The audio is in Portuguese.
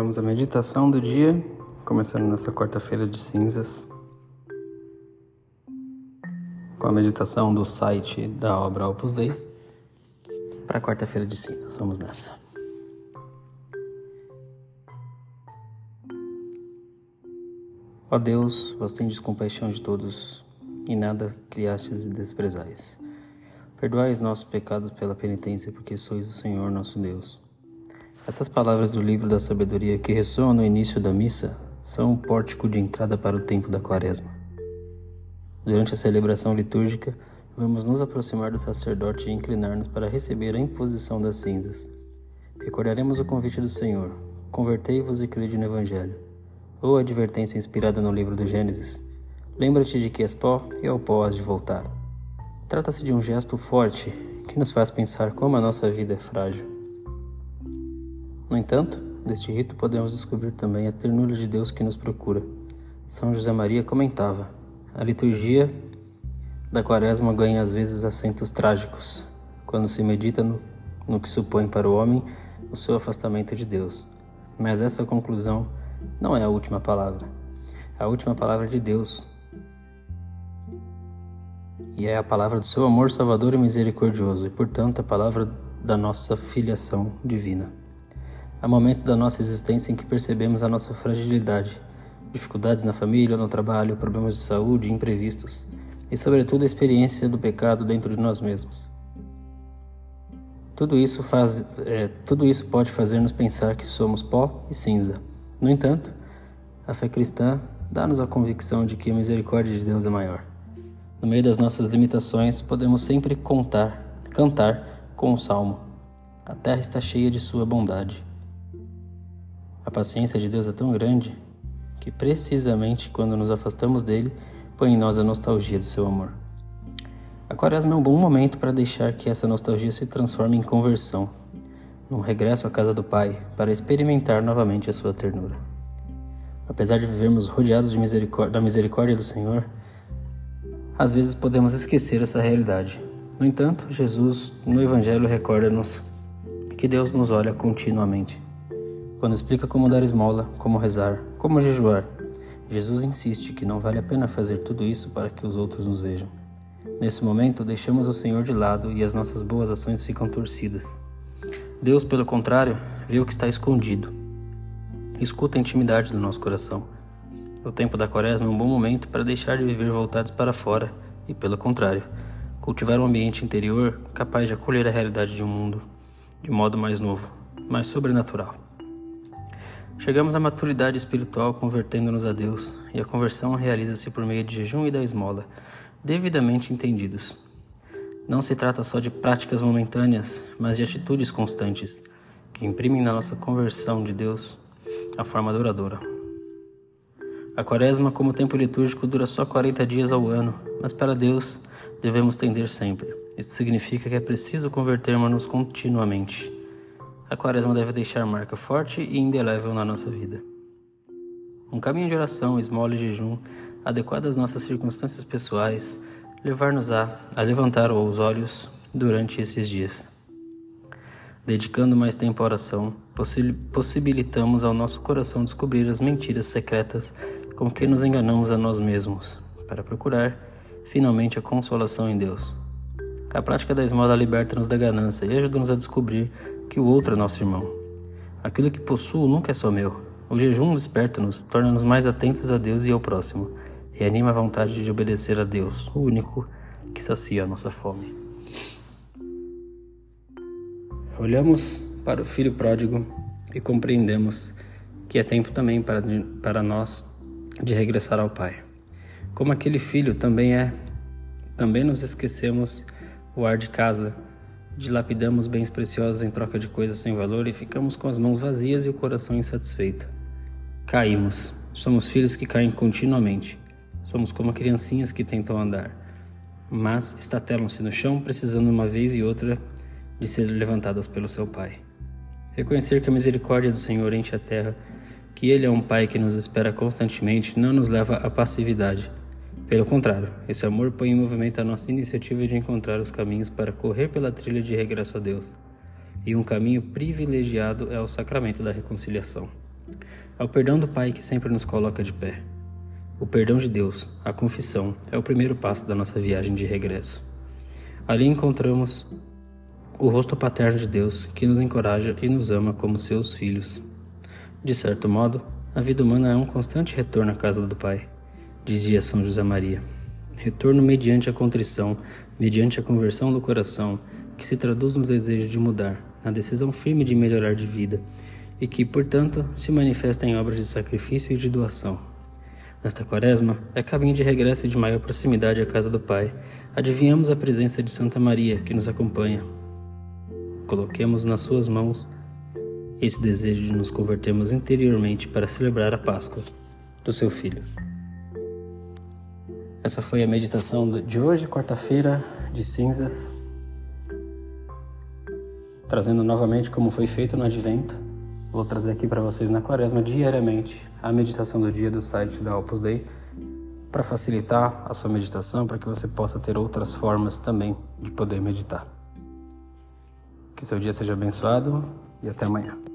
Vamos à meditação do dia, começando nessa quarta-feira de cinzas, com a meditação do site da obra Opus Dei para quarta-feira de cinzas. Vamos nessa. Ó Deus, vós tendes compaixão de todos e nada criastes e desprezais. Perdoai os nossos pecados pela penitência, porque sois o Senhor nosso Deus. Estas palavras do livro da sabedoria que ressoam no início da missa são o pórtico de entrada para o tempo da quaresma. Durante a celebração litúrgica, vamos nos aproximar do sacerdote e inclinar-nos para receber a imposição das cinzas. Recordaremos o convite do Senhor: Convertei-vos e crede no Evangelho. Ou a advertência inspirada no livro do Gênesis: Lembra-te de que és pó e ao pó has de voltar. Trata-se de um gesto forte que nos faz pensar como a nossa vida é frágil. No entanto, deste rito podemos descobrir também a ternura de Deus que nos procura. São José Maria comentava: a liturgia da Quaresma ganha às vezes acentos trágicos, quando se medita no, no que supõe para o homem o seu afastamento de Deus. Mas essa conclusão não é a última palavra. A última palavra de Deus e é a palavra do seu amor salvador e misericordioso, e portanto a palavra da nossa filiação divina. Há momentos da nossa existência em que percebemos a nossa fragilidade, dificuldades na família, no trabalho, problemas de saúde, imprevistos, e sobretudo a experiência do pecado dentro de nós mesmos. Tudo isso, faz, é, tudo isso pode fazer-nos pensar que somos pó e cinza. No entanto, a fé cristã dá-nos a convicção de que a misericórdia de Deus é maior. No meio das nossas limitações, podemos sempre contar, cantar com o salmo: A terra está cheia de sua bondade. A paciência de Deus é tão grande que, precisamente quando nos afastamos dele, põe em nós a nostalgia do seu amor. A quaresma é um bom momento para deixar que essa nostalgia se transforme em conversão, num regresso à casa do Pai, para experimentar novamente a sua ternura. Apesar de vivermos rodeados de misericórdia, da misericórdia do Senhor, às vezes podemos esquecer essa realidade. No entanto, Jesus no Evangelho recorda-nos que Deus nos olha continuamente. Quando explica como dar esmola, como rezar, como jejuar, Jesus insiste que não vale a pena fazer tudo isso para que os outros nos vejam. Nesse momento, deixamos o Senhor de lado e as nossas boas ações ficam torcidas. Deus, pelo contrário, vê o que está escondido. Escuta a intimidade do nosso coração o tempo da quaresma é um bom momento para deixar de viver voltados para fora e, pelo contrário, cultivar um ambiente interior capaz de acolher a realidade de um mundo de modo mais novo, mais sobrenatural. Chegamos à maturidade espiritual convertendo-nos a Deus, e a conversão realiza-se por meio de jejum e da esmola, devidamente entendidos. Não se trata só de práticas momentâneas, mas de atitudes constantes, que imprimem na nossa conversão de Deus a forma duradoura. A quaresma, como tempo litúrgico, dura só 40 dias ao ano, mas para Deus devemos tender sempre. Isso significa que é preciso convertermos-nos continuamente. A quaresma deve deixar marca forte e indelével na nossa vida. Um caminho de oração, esmola e jejum, adequado às nossas circunstâncias pessoais, levar-nos-á a levantar os olhos durante esses dias. Dedicando mais tempo à oração, possibilitamos ao nosso coração descobrir as mentiras secretas com que nos enganamos a nós mesmos, para procurar, finalmente, a consolação em Deus. A prática da esmola liberta-nos da ganância e ajuda-nos a descobrir que o outro é nosso irmão. Aquilo que possuo nunca é só meu. O jejum desperta-nos, torna-nos mais atentos a Deus e ao próximo, e anima a vontade de obedecer a Deus, o único que sacia a nossa fome. Olhamos para o filho pródigo e compreendemos que é tempo também para, para nós de regressar ao Pai. Como aquele filho também é, também nos esquecemos o ar de casa, dilapidamos bens preciosos em troca de coisas sem valor e ficamos com as mãos vazias e o coração insatisfeito. Caímos. Somos filhos que caem continuamente. Somos como criancinhas que tentam andar, mas estatelam-se no chão, precisando uma vez e outra de ser levantadas pelo seu Pai. Reconhecer que a misericórdia do Senhor enche a terra que Ele é um Pai que nos espera constantemente não nos leva à passividade. Pelo contrário, esse amor põe em movimento a nossa iniciativa de encontrar os caminhos para correr pela trilha de regresso a Deus. E um caminho privilegiado é o sacramento da reconciliação. É o perdão do Pai que sempre nos coloca de pé. O perdão de Deus, a confissão, é o primeiro passo da nossa viagem de regresso. Ali encontramos o rosto paterno de Deus que nos encoraja e nos ama como seus filhos. De certo modo, a vida humana é um constante retorno à casa do Pai, dizia São José Maria. Retorno mediante a contrição, mediante a conversão do coração, que se traduz no desejo de mudar, na decisão firme de melhorar de vida e que, portanto, se manifesta em obras de sacrifício e de doação. Nesta quaresma, é caminho de regresso e de maior proximidade à casa do Pai. Adivinhamos a presença de Santa Maria, que nos acompanha. Coloquemos nas suas mãos esse desejo de nos convertermos interiormente para celebrar a Páscoa do seu Filho. Essa foi a meditação de hoje, quarta-feira de cinzas, trazendo novamente como foi feito no Advento. Vou trazer aqui para vocês na Quaresma diariamente a meditação do dia do site da Opus Dei para facilitar a sua meditação, para que você possa ter outras formas também de poder meditar. Que seu dia seja abençoado e até amanhã.